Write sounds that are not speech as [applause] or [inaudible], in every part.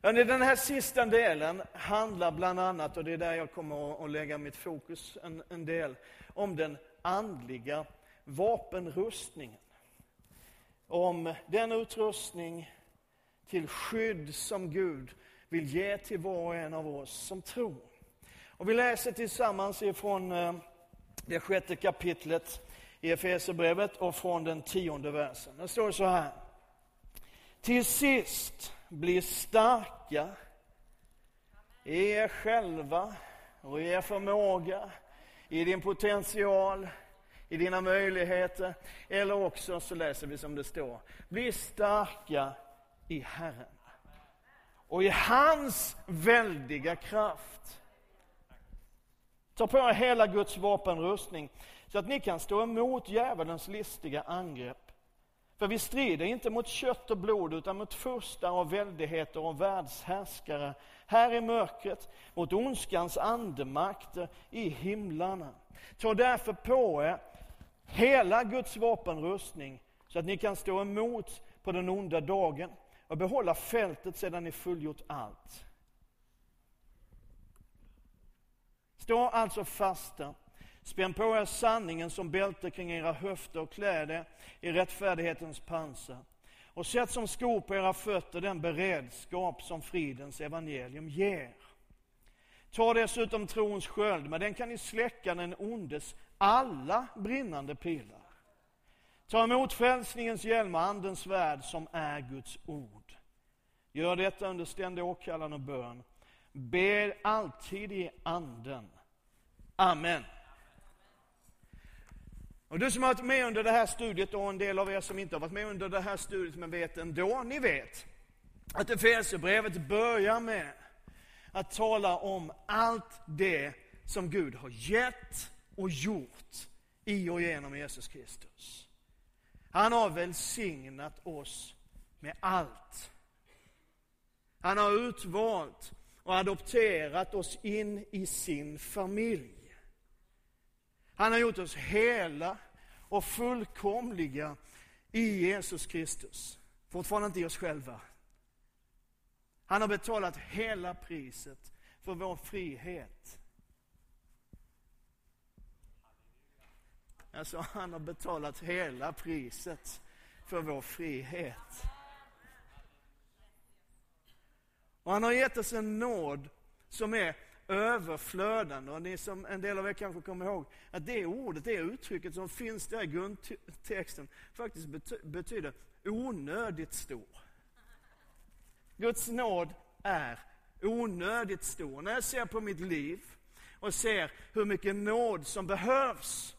Den här sista delen handlar bland annat, och det är där jag kommer att lägga mitt fokus en, en del, om den andliga vapenrustningen. Om den utrustning till skydd som Gud vill ge till var och en av oss som tror. Och vi läser tillsammans ifrån eh, det sjätte kapitlet i Efesierbrevet och från den tionde versen. Det står så här. Till sist bli starka i er själva och i er förmåga, i din potential, i dina möjligheter. Eller också så läser vi som det står, bli starka i Herren och i hans väldiga kraft. Ta på er hela Guds vapenrustning så att ni kan stå emot djävulens listiga angrepp. För vi strider inte mot kött och blod utan mot furstar och väldigheter och världshärskare här i mörkret, mot ondskans andemakter i himlarna. Ta därför på er hela Guds vapenrustning så att ni kan stå emot på den onda dagen och behålla fältet sedan ni fullgjort allt. Stå alltså fasta Spänn på er sanningen som bälte kring era höfter och kläder i rättfärdighetens pansar. Och sätt som skor på era fötter den beredskap som fridens evangelium ger. Ta dessutom trons sköld, med den kan ni släcka den ondes alla brinnande pilar. Ta emot frälsningens hjälm och andens svärd som är Guds ord. Gör detta under ständig åkallan och bön. Be alltid i anden. Amen. Och du som har varit med under det här studiet och en del av er som inte har varit med under det här studiet men vet ändå, ni vet att Efesierbrevet börjar med att tala om allt det som Gud har gett och gjort i och genom Jesus Kristus. Han har välsignat oss med allt. Han har utvalt och adopterat oss in i sin familj. Han har gjort oss hela och fullkomliga i Jesus Kristus. Fortfarande inte i oss själva. Han har betalat hela priset för vår frihet. Alltså, han har betalat hela priset för vår frihet. Och han har gett oss en nåd som är överflödande. Och ni som, en del av er kanske kommer ihåg att det ordet, det uttrycket som finns där i grundtexten faktiskt betyder onödigt stor. Guds nåd är onödigt stor. När jag ser på mitt liv och ser hur mycket nåd som behövs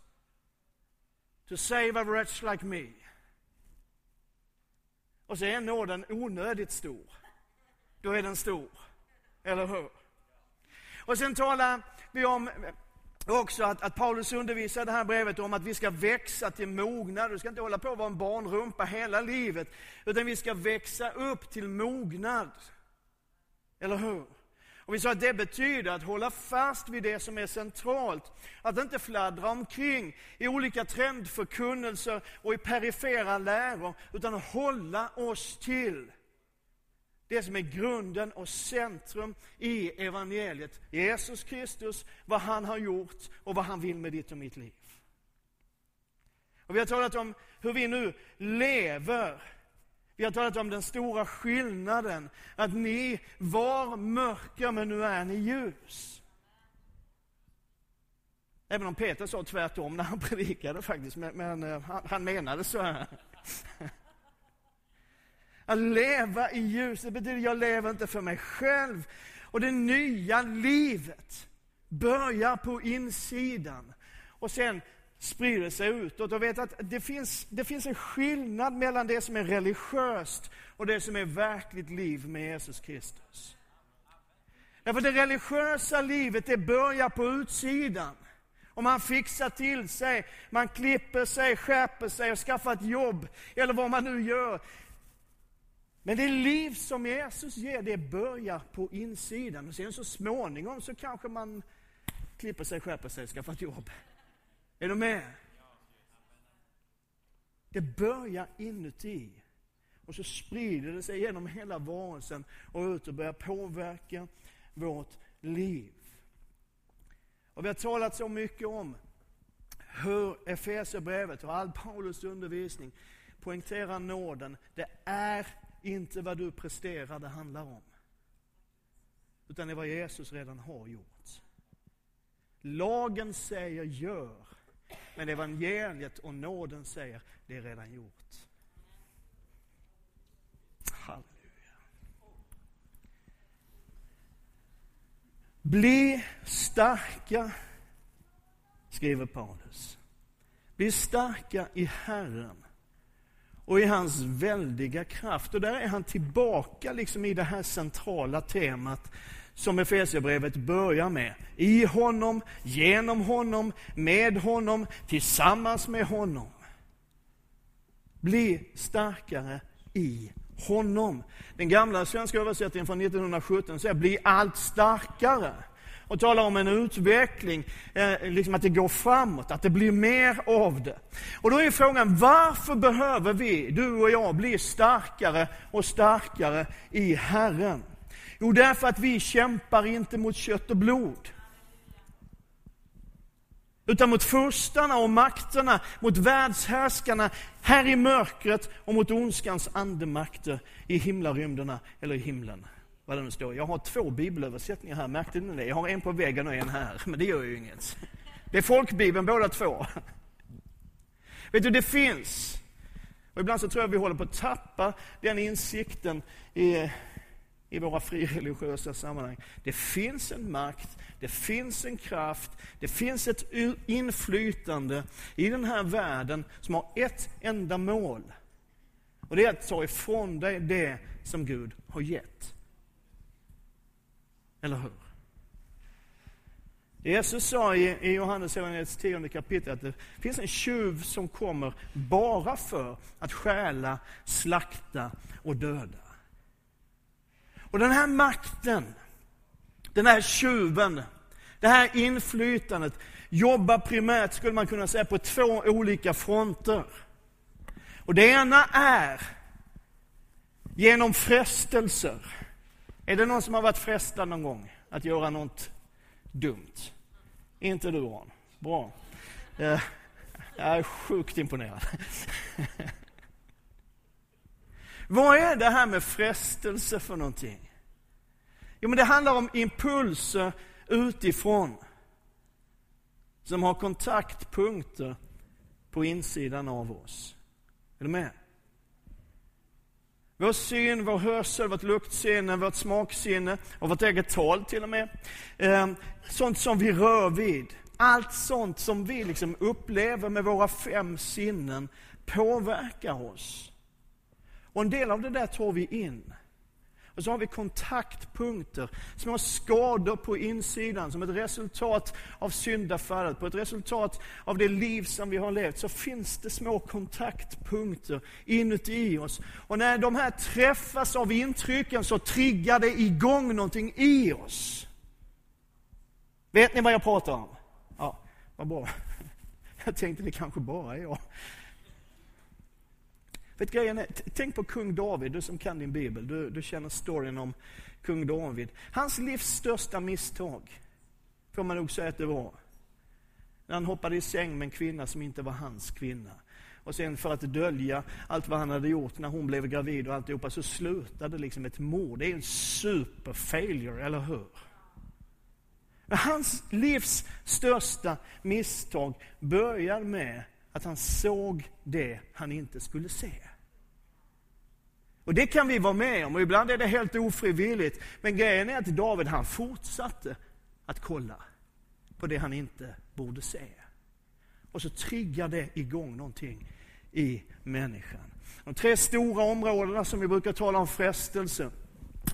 to save a wretch like me. Och så är nåden onödigt stor. Då är den stor. Eller hur? Och sen talar vi om också att, att Paulus undervisar det här brevet om att vi ska växa till mognad. Du ska inte hålla på att vara en barnrumpa hela livet, utan vi ska växa upp till mognad. Eller hur? Och vi sa att det betyder att hålla fast vid det som är centralt. Att inte fladdra omkring i olika trendförkunnelser och i perifera läror, utan hålla oss till det som är grunden och centrum i evangeliet. Jesus Kristus, vad han har gjort och vad han vill med ditt och mitt liv. Och vi har talat om hur vi nu lever. Vi har talat om den stora skillnaden, att ni var mörka men nu är ni ljus. Även om Peter sa tvärtom när han predikade faktiskt, men, men eh, han, han menade så här. Att leva i ljuset betyder att jag lever inte för mig själv. Och det nya livet börjar på insidan och sen sprider sig utåt. Och vet att det finns, det finns en skillnad mellan det som är religiöst och det som är verkligt liv med Jesus Kristus. Därför det religiösa livet, det börjar på utsidan. Och man fixar till sig, man klipper sig, skärper sig och skaffar ett jobb, eller vad man nu gör. Men det liv som Jesus ger, det börjar på insidan. Och sen så småningom så kanske man klipper sig, skärper sig, skaffar ett jobb. Är du med? Det börjar inuti. Och så sprider det sig genom hela varelsen och ut och börjar påverka vårt liv. Och vi har talat så mycket om hur Efesierbrevet och all Paulus undervisning poängterar nåden. Det är inte vad du presterar det handlar om. Utan det är vad Jesus redan har gjort. Lagen säger gör, men evangeliet och nåden säger det är redan gjort. Halleluja. Bli starka, skriver Paulus. Bli starka i Herren och i hans väldiga kraft. Och där är han tillbaka liksom i det här centrala temat som Efesierbrevet börjar med. I honom, genom honom, med honom, tillsammans med honom. Bli starkare i honom. Den gamla svenska översättningen från 1917 säger bli allt starkare och talar om en utveckling, eh, liksom att det går framåt, att det blir mer av det. Och då är frågan, varför behöver vi, du och jag, bli starkare och starkare i Herren? Jo, därför att vi kämpar inte mot kött och blod. Utan mot furstarna och makterna, mot världshärskarna här i mörkret och mot ondskans andemakter i himlarymderna eller i himlen vad det nu står. Jag har två bibelöversättningar här, märkte ni det? Jag har en på väggen och en här, men det gör ju inget. Det är folkbibeln båda två. Vet du, det finns, och ibland så tror jag vi håller på att tappa den insikten i, i våra frireligiösa sammanhang. Det finns en makt, det finns en kraft, det finns ett inflytande i den här världen som har ett enda mål. Och det är att ta ifrån dig det som Gud har gett. Eller hur? Jesus sa i, i Johannes evangeliets tionde kapitel att det finns en tjuv som kommer bara för att stjäla, slakta och döda. Och den här makten, den här tjuven, det här inflytandet jobbar primärt, skulle man kunna säga, på två olika fronter. Och det ena är genom frestelser. Är det någon som har varit frestad någon gång att göra något dumt? Inte du Ron. Bra. Eh, jag är sjukt imponerad. [laughs] Vad är det här med frestelse för någonting? Jo, men det handlar om impulser utifrån som har kontaktpunkter på insidan av oss. Är du med? Vår syn, vår hörsel, vårt luktsinne, vårt smaksinne och vårt eget tal till och med. Ehm, sånt som vi rör vid. Allt sånt som vi liksom upplever med våra fem sinnen påverkar oss. Och en del av det där tar vi in. Och så har vi kontaktpunkter, små skador på insidan som ett resultat av syndafallet, på ett resultat av det liv som vi har levt, så finns det små kontaktpunkter inuti oss. Och när de här träffas av intrycken så triggar det igång någonting i oss. Vet ni vad jag pratar om? Ja, vad bra. [laughs] Jag tänkte det kanske bara är jag. Vet grejen är, tänk på kung David, du som kan din bibel. Du, du känner storyn om kung David. Hans livs största misstag, får man nog säga att det var. När han hoppade i säng med en kvinna som inte var hans kvinna. Och sen för att dölja allt vad han hade gjort när hon blev gravid och alltihopa, så slutade liksom ett mord. Det är en superfailure, eller hur? Hans livs största misstag börjar med att han såg det han inte skulle se. Och det kan vi vara med om och ibland är det helt ofrivilligt. Men grejen är att David han fortsatte att kolla på det han inte borde se. Och så triggar det igång någonting i människan. De tre stora områdena som vi brukar tala om frestelse,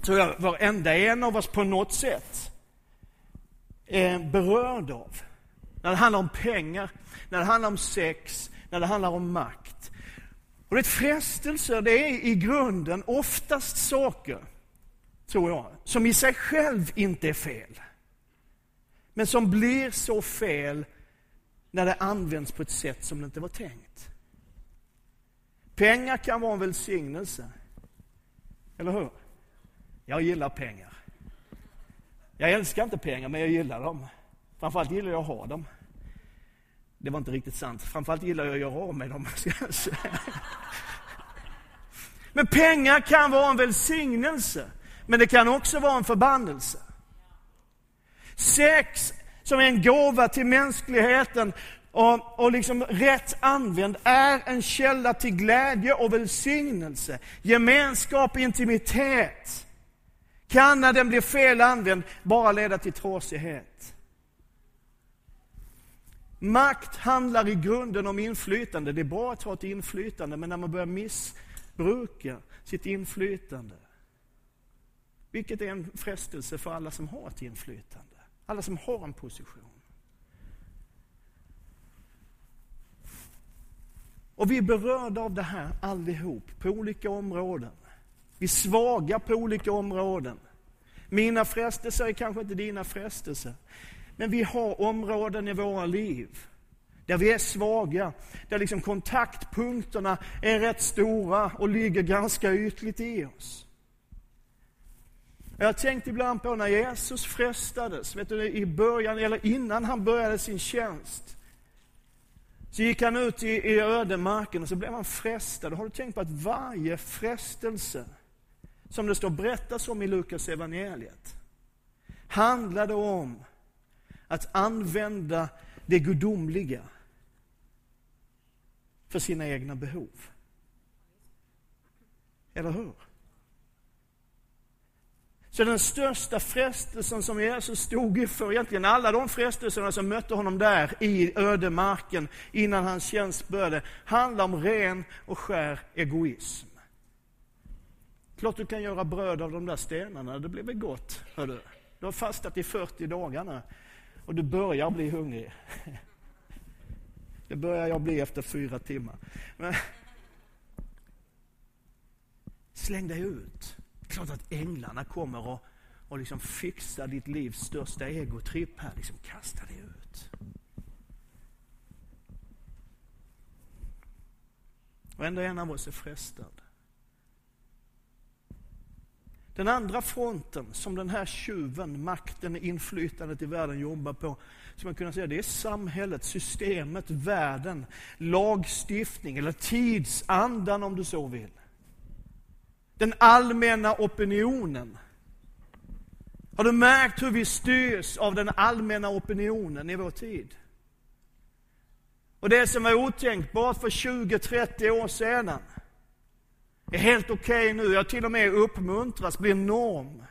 tror jag varenda en av oss på något sätt är berörd av. När det handlar om pengar, när det handlar om sex, när det handlar om makt. Och det frestelser, det är i grunden oftast saker, tror jag, som i sig själv inte är fel. Men som blir så fel när det används på ett sätt som det inte var tänkt. Pengar kan vara en välsignelse. Eller hur? Jag gillar pengar. Jag älskar inte pengar, men jag gillar dem. Framförallt gillar jag att ha dem. Det var inte riktigt sant. Framförallt gillar jag att göra av med dem. Men pengar kan vara en välsignelse. Men det kan också vara en förbannelse. Sex som är en gåva till mänskligheten och, och liksom rätt använd är en källa till glädje och välsignelse. Gemenskap, intimitet kan när den blir fel använd bara leda till trasighet. Makt handlar i grunden om inflytande. Det är bra att ha ett inflytande, men när man börjar missbruka sitt inflytande, vilket är en frestelse för alla som har ett inflytande, alla som har en position. Och vi är berörda av det här allihop, på olika områden. Vi är svaga på olika områden. Mina frestelser är kanske inte dina frestelser. Men vi har områden i våra liv där vi är svaga, där liksom kontaktpunkterna är rätt stora och ligger ganska ytligt i oss. Jag har tänkt ibland på när Jesus frestades, vet du, i början, eller innan han började sin tjänst. Så gick han ut i, i ödemarken och så blev han frestad. Har du tänkt på att varje frestelse, som det står berättas om i Lukas evangeliet, handlade om att använda det gudomliga för sina egna behov. Eller hur? Så den största frestelsen som Jesus stod inför, egentligen alla de frestelserna som mötte honom där i ödemarken innan hans tjänst började, handlar om ren och skär egoism. Klart du kan göra bröd av de där stenarna, det blir väl gott. Hördu. Du har fastat i 40 dagar nu och du börjar bli hungrig. Det börjar jag bli efter fyra timmar. Men, släng dig ut. Klart att änglarna kommer och, och liksom fixar ditt livs största egotripp här. Liksom kasta dig ut. Varenda en av oss är frestad. Den andra fronten som den här tjuven, makten, inflytandet i världen jobbar på, som man kunna säga, det är samhället, systemet, världen, lagstiftning eller tidsandan om du så vill. Den allmänna opinionen. Har du märkt hur vi styrs av den allmänna opinionen i vår tid? Och det som var otänkbart för 20-30 år sedan, är helt okej okay nu, jag till och med uppmuntras, blir norm.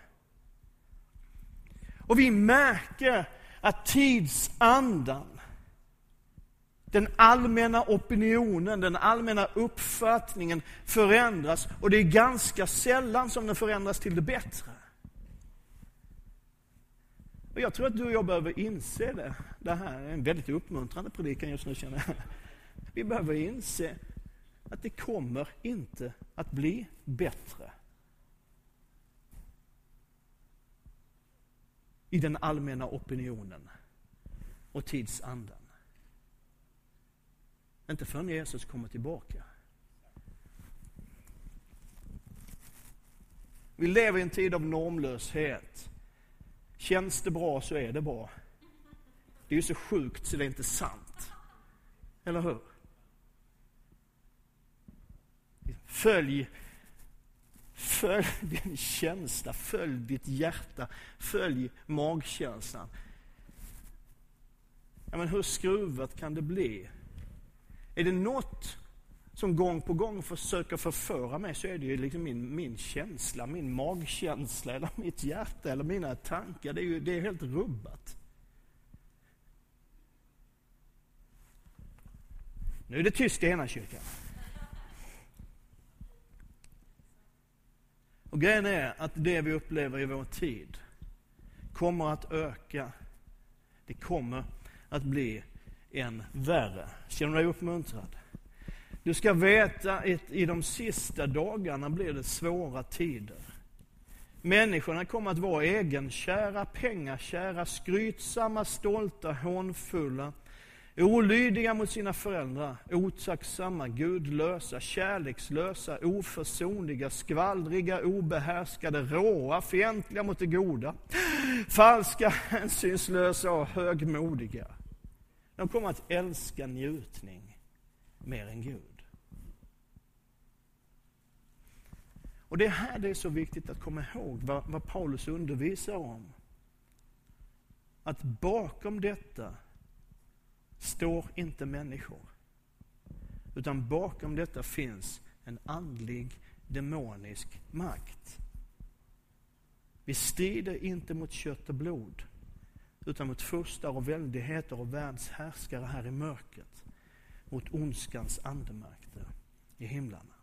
Och vi märker att tidsandan, den allmänna opinionen, den allmänna uppfattningen förändras och det är ganska sällan som den förändras till det bättre. Och jag tror att du och jag behöver inse det. Det här är en väldigt uppmuntrande predikan just nu känner jag. Vi behöver inse att det kommer inte att bli bättre. I den allmänna opinionen och tidsandan. Inte förrän Jesus kommer tillbaka. Vi lever i en tid av normlöshet. Känns det bra så är det bra. Det är ju så sjukt så det är inte sant. Eller hur? Följ, följ din känsla, följ ditt hjärta, följ magkänslan. Ja, men hur skruvat kan det bli? Är det något som gång på gång försöker förföra mig så är det ju liksom min, min känsla, min magkänsla eller mitt hjärta eller mina tankar. Det är ju det är helt rubbat. Nu är det tyst i ena kyrkan. Och grejen är att det vi upplever i vår tid kommer att öka. Det kommer att bli än värre. Känner du dig uppmuntrad? Du ska veta att i de sista dagarna blir det svåra tider. Människorna kommer att vara egenkära, pengakära, skrytsamma, stolta, hånfulla. Olydiga mot sina föräldrar, otacksamma, gudlösa, kärlekslösa, oförsonliga, skvallriga, obehärskade, råa, fientliga mot det goda, falska, hänsynslösa och högmodiga. De kommer att älska njutning mer än Gud. Och det är här det är så viktigt att komma ihåg vad, vad Paulus undervisar om. Att bakom detta står inte människor. Utan bakom detta finns en andlig, demonisk makt. Vi strider inte mot kött och blod, utan mot furstar och väldigheter och världshärskare här i mörkret. Mot ondskans andemakter i himlarna.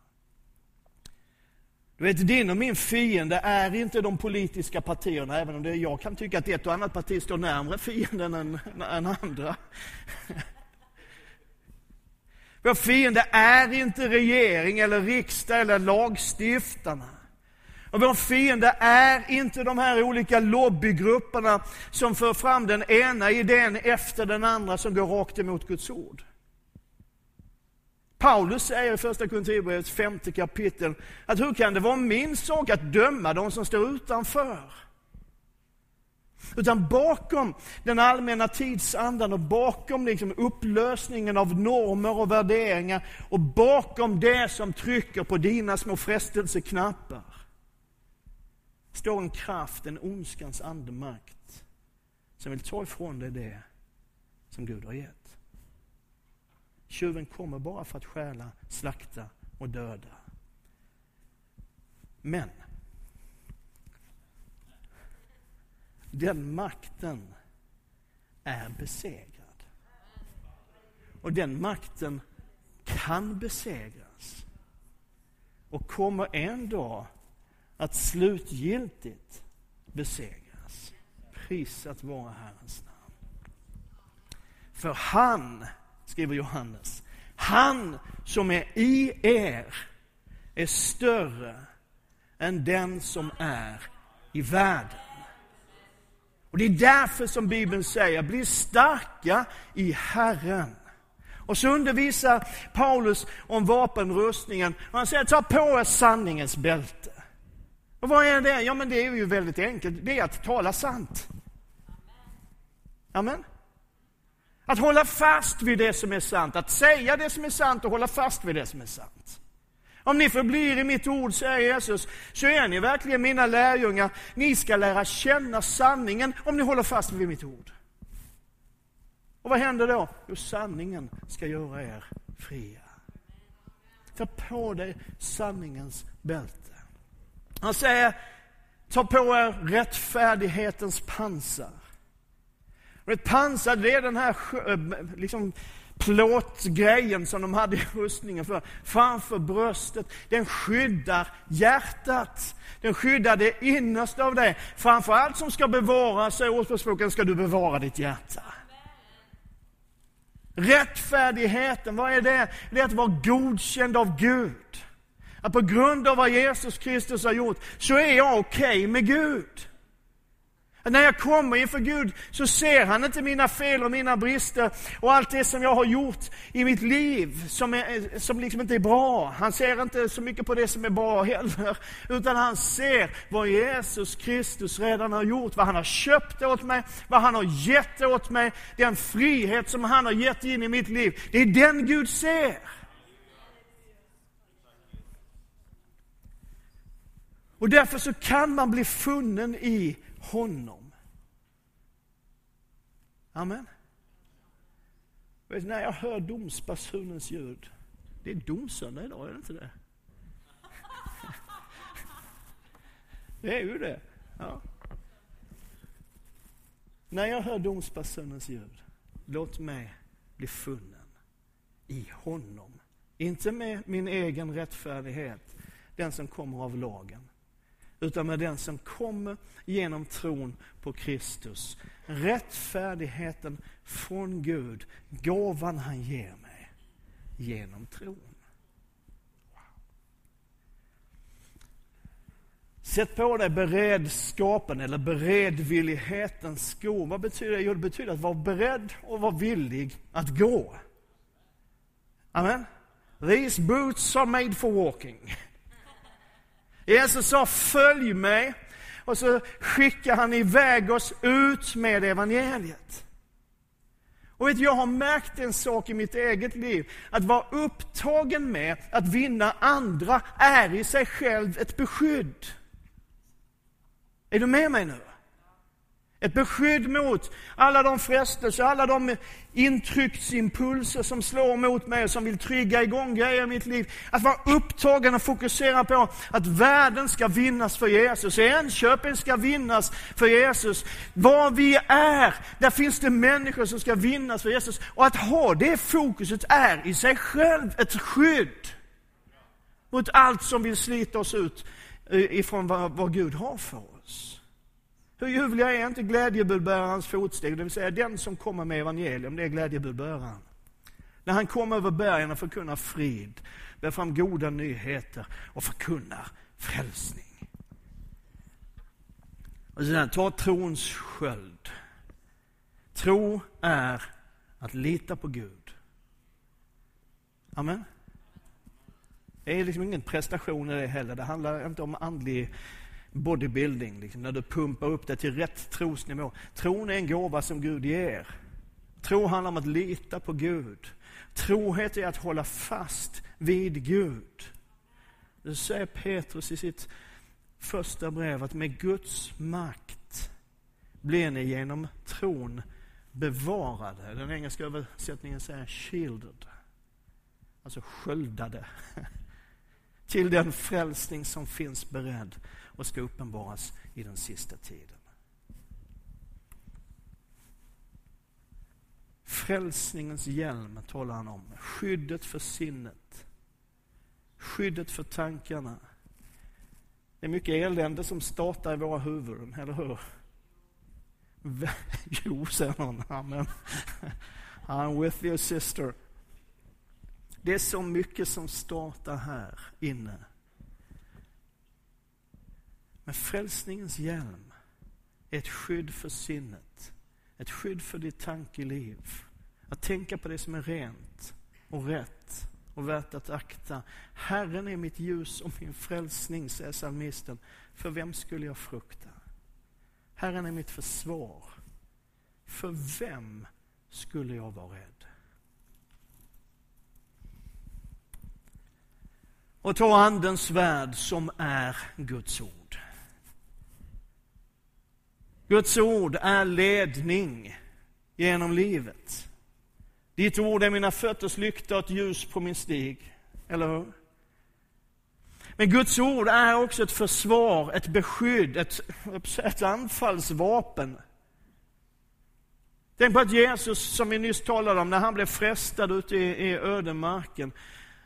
Du vet, din och min fiende är inte de politiska partierna, även om det, jag kan tycka att ett och annat parti står närmare fienden än, än andra. Vår fiende är inte regering eller riksdag eller lagstiftarna. Och vår fiende är inte de här olika lobbygrupperna som för fram den ena idén efter den andra som går rakt emot Guds ord. Paulus säger i första Korinthierbrevets femte kapitel att hur kan det vara min sak att döma de som står utanför? Utan bakom den allmänna tidsandan och bakom liksom upplösningen av normer och värderingar och bakom det som trycker på dina små frestelseknappar står en kraft, en ondskans andemakt som vill ta ifrån dig det som Gud har gett. Tjuven kommer bara för att stjäla, slakta och döda. Men den makten är besegrad. Och den makten kan besegras och kommer en dag att slutgiltigt besegras. Prisat vara Herrens namn. För han skriver Johannes. Han som är i er är större än den som är i världen. Och Det är därför som Bibeln säger, bli starka i Herren. Och så undervisar Paulus om vapenrustningen. Och han säger, ta på er sanningens bälte. Och vad är det? Ja, men det är ju väldigt enkelt. Det är att tala sant. Amen. Att hålla fast vid det som är sant, att säga det som är sant och hålla fast vid det som är sant. Om ni förblir i mitt ord, säger Jesus, så är ni verkligen mina lärjungar. Ni ska lära känna sanningen om ni håller fast vid mitt ord. Och vad händer då? Jo, sanningen ska göra er fria. Ta på dig sanningens bälte. Han säger, ta på er rättfärdighetens pansar. Ett pansar, det är den här eh, liksom, plåtgrejen som de hade i rustningen för, framför bröstet. Den skyddar hjärtat. Den skyddar det innersta av dig. Framför allt som ska bevaras, säger Ordspråksboken, ska du bevara ditt hjärta. Rättfärdigheten, vad är det? Det är att vara godkänd av Gud. Att på grund av vad Jesus Kristus har gjort, så är jag okej okay med Gud. Att när jag kommer inför Gud så ser han inte mina fel och mina brister och allt det som jag har gjort i mitt liv som, är, som liksom inte är bra. Han ser inte så mycket på det som är bra heller. Utan han ser vad Jesus Kristus redan har gjort, vad han har köpt åt mig, vad han har gett åt mig, den frihet som han har gett in i mitt liv. Det är den Gud ser. Och därför så kan man bli funnen i honom. Amen. Vet, när jag hör domsbasunens ljud, det är domsöndag idag, är det inte det? [laughs] Det är ju det. Ja. När jag hör domsbasunens ljud, låt mig bli funnen i honom. Inte med min egen rättfärdighet, den som kommer av lagen, utan med den som kommer genom tron på Kristus. Rättfärdigheten från Gud, gåvan han ger mig genom tron. Sätt på dig beredskapen eller beredvillighetens skor. Vad betyder det? Jo, det betyder att vara beredd och vara villig att gå. Amen. These boots are made for walking. Jesus sa följ mig och så skickar han iväg oss ut med evangeliet. Och vet, jag har märkt en sak i mitt eget liv. Att vara upptagen med att vinna andra är i sig själv ett beskydd. Är du med mig nu? Ett beskydd mot alla de frestelser, alla de intrycksimpulser som slår mot mig och som vill trygga igång grejer i mitt liv. Att vara upptagen och fokusera på att världen ska vinnas för Jesus. Enköping ska vinnas för Jesus. Var vi är, där finns det människor som ska vinnas för Jesus. Och att ha det fokuset är i sig själv ett skydd mot allt som vill slita oss ut eh, ifrån vad, vad Gud har för oss. Hur ljuvliga är inte glädjebudbärarens fotsteg, det vill säga den som kommer med evangelium, det är glädjebudbäraren. När han kommer över bergen och förkunnar frid, bär fram goda nyheter och förkunnar frälsning. Och sedan, ta trons sköld. Tro är att lita på Gud. Amen. Det är liksom ingen prestation i det heller. Det handlar inte om andlig bodybuilding, liksom, när du pumpar upp det till rätt trosnivå. Tron är en gåva som Gud ger. Tro handlar om att lita på Gud. Trohet är att hålla fast vid Gud. Det säger Petrus i sitt första brev att med Guds makt blir ni genom tron bevarade. Den engelska översättningen säger shielded. Alltså sköldade. [laughs] Till den frälsning som finns beredd och ska uppenbaras i den sista tiden. Frälsningens hjälm talar han om. Skyddet för sinnet. Skyddet för tankarna. Det är mycket elände som startar i våra huvuden, eller hur? [laughs] Jo, säger någon. Amen. [laughs] I'm with you sister. Det är så mycket som startar här inne. Men frälsningens hjälm är ett skydd för sinnet. Ett skydd för ditt tankeliv. Att tänka på det som är rent och rätt och värt att akta. Herren är mitt ljus och min frälsning, säger psalmisten. För vem skulle jag frukta? Herren är mitt försvar. För vem skulle jag vara rädd? Och ta Andens värld som är Guds ord. Guds ord är ledning genom livet. Ditt ord är mina fötters lykta och ett ljus på min stig. Eller hur? Men Guds ord är också ett försvar, ett beskydd, ett, [laughs] ett anfallsvapen. Tänk på att Jesus, som vi nyss talade om, när han blev frestad ute i, i ödemarken,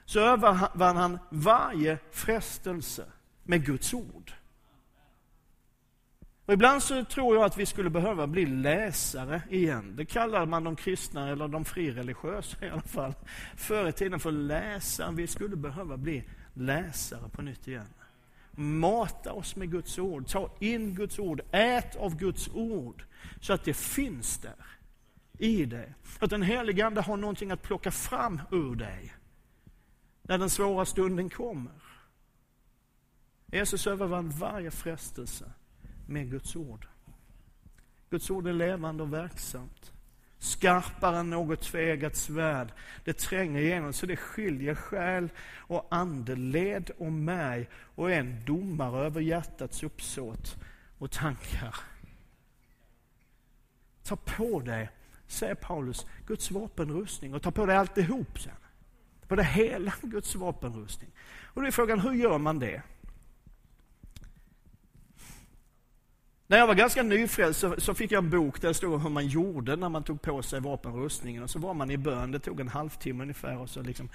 så övervann han varje frestelse med Guds ord. Och ibland så tror jag att vi skulle behöva bli läsare igen. Det kallar man de kristna, eller de frireligiösa i alla fall, förr i tiden för läsare. Vi skulle behöva bli läsare på nytt igen. Mata oss med Guds ord, ta in Guds ord, ät av Guds ord, så att det finns där, i dig. Att den helige Ande har någonting att plocka fram ur dig, när den svåra stunden kommer. Jesus övervann varje frestelse med Guds ord. Guds ord är levande och verksamt. Skarpare än något tvegat svärd. Det tränger igenom så det skiljer själ och ande, led och märg och är en domare över hjärtats uppsåt och tankar. Ta på dig, säger Paulus, Guds vapenrustning och ta på dig alltihop sen. På det hela [laughs] Guds vapenrustning. Och då är frågan, hur gör man det? När jag var ganska nyfrälst så, så, fick jag en bok där det stod hur man gjorde när man tog på sig vapenrustningen. Och så var man i bön, det tog en halvtimme ungefär. Och så liksom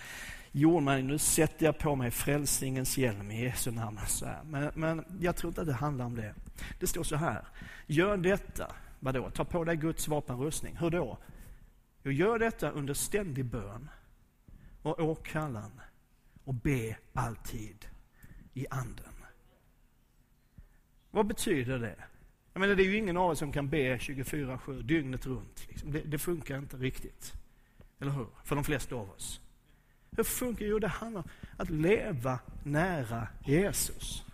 gjorde man, nu sätter jag på mig frälsningens hjälm i Jesu namn. Så men, men, jag tror inte att det handlar om det. Det står så här, gör detta, vadå? Ta på dig Guds vapenrustning. Hur då? Jo, gör detta under ständig bön och åkallan och be alltid i anden. Vad betyder det? Jag menar, det är ju ingen av oss som kan be 24-7 dygnet runt. Liksom. Det, det, funkar inte riktigt. Eller hur? För de flesta av oss. Hur funkar det? Jo, det handlar om att leva nära Jesus.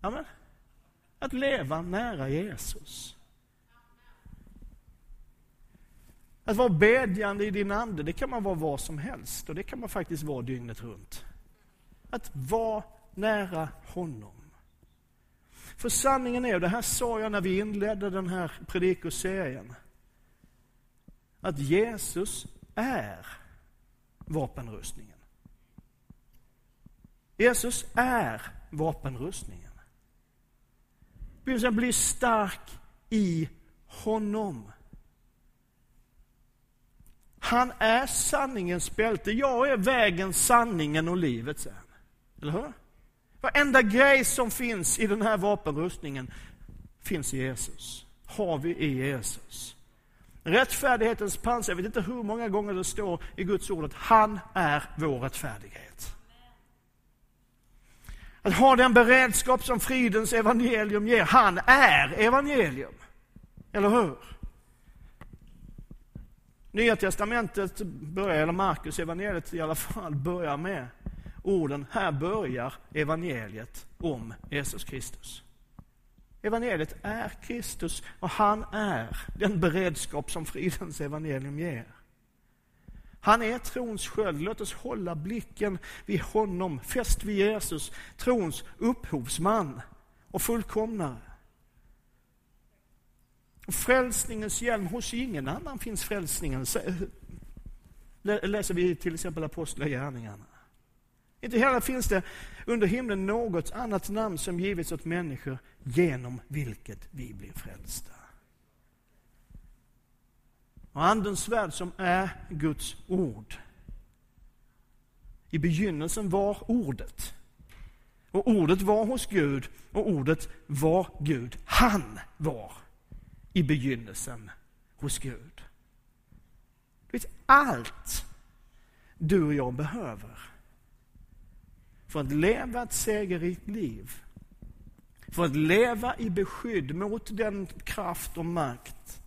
Amen. Att leva nära Jesus. Att vara bedjande i din ande, det kan man vara var som helst och det kan man faktiskt vara dygnet runt. Att vara nära honom. För sanningen är, och det här sa jag när vi inledde den här predikoserien, att Jesus är vapenrustningen. Jesus är vapenrustningen. Bli stark i honom. Han är sanningens bälte. Jag är vägen, sanningen och livet, säger han. Eller hur? Varenda grej som finns i den här vapenrustningen finns i Jesus. Har vi i Jesus. Rättfärdighetens pansar, jag vet inte hur många gånger det står i Guds ord att han är vår rättfärdighet. Att ha den beredskap som fridens evangelium ger. Han är evangelium. Eller hur? Nya testamentet börjar, eller Markus evangeliet i alla fall, börjar med orden, här börjar evangeliet om Jesus Kristus. Evangeliet är Kristus och han är den beredskap som fridens evangelium ger. Han är trons sköld. Låt oss hålla blicken vid honom, fäst vid Jesus, trons upphovsman och fullkomnare. Och frälsningens hjälm, hos ingen annan finns frälsningen. Läser vi till exempel Apostlagärningarna. Inte heller finns det under himlen något annat namn som givits åt människor genom vilket vi blir frälsta. Och Andens värld som är Guds ord. I begynnelsen var ordet. Och ordet var hos Gud och ordet var Gud. Han var i begynnelsen hos Gud. Du vet, allt du och jag behöver för att leva ett segerrikt liv, för att leva i beskydd mot den kraft och makt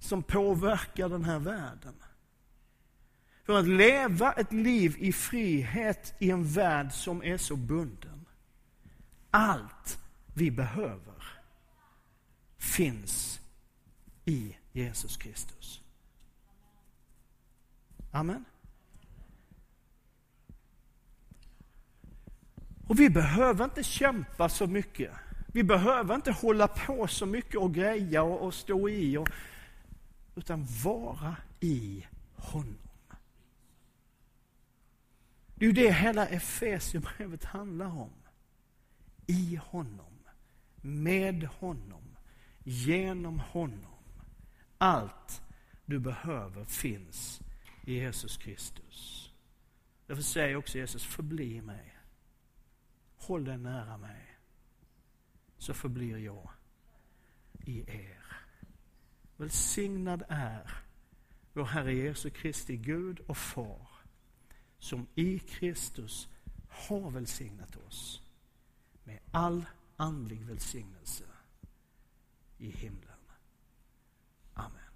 som påverkar den här världen. För att leva ett liv i frihet i en värld som är så bunden. Allt vi behöver finns i Jesus Kristus. Amen. Och vi behöver inte kämpa så mycket. Vi behöver inte hålla på så mycket och greja och, och stå i. Och, utan vara i honom. Det är ju det hela Efesierbrevet handlar om. I honom, med honom, genom honom. Allt du behöver finns i Jesus Kristus. Därför säger också Jesus, förbli mig. Håll dig nära mig, så förblir jag i er. Välsignad är vår Herre Jesu Kristi Gud och Far, som i Kristus har välsignat oss med all andlig välsignelse i himlen. Amen.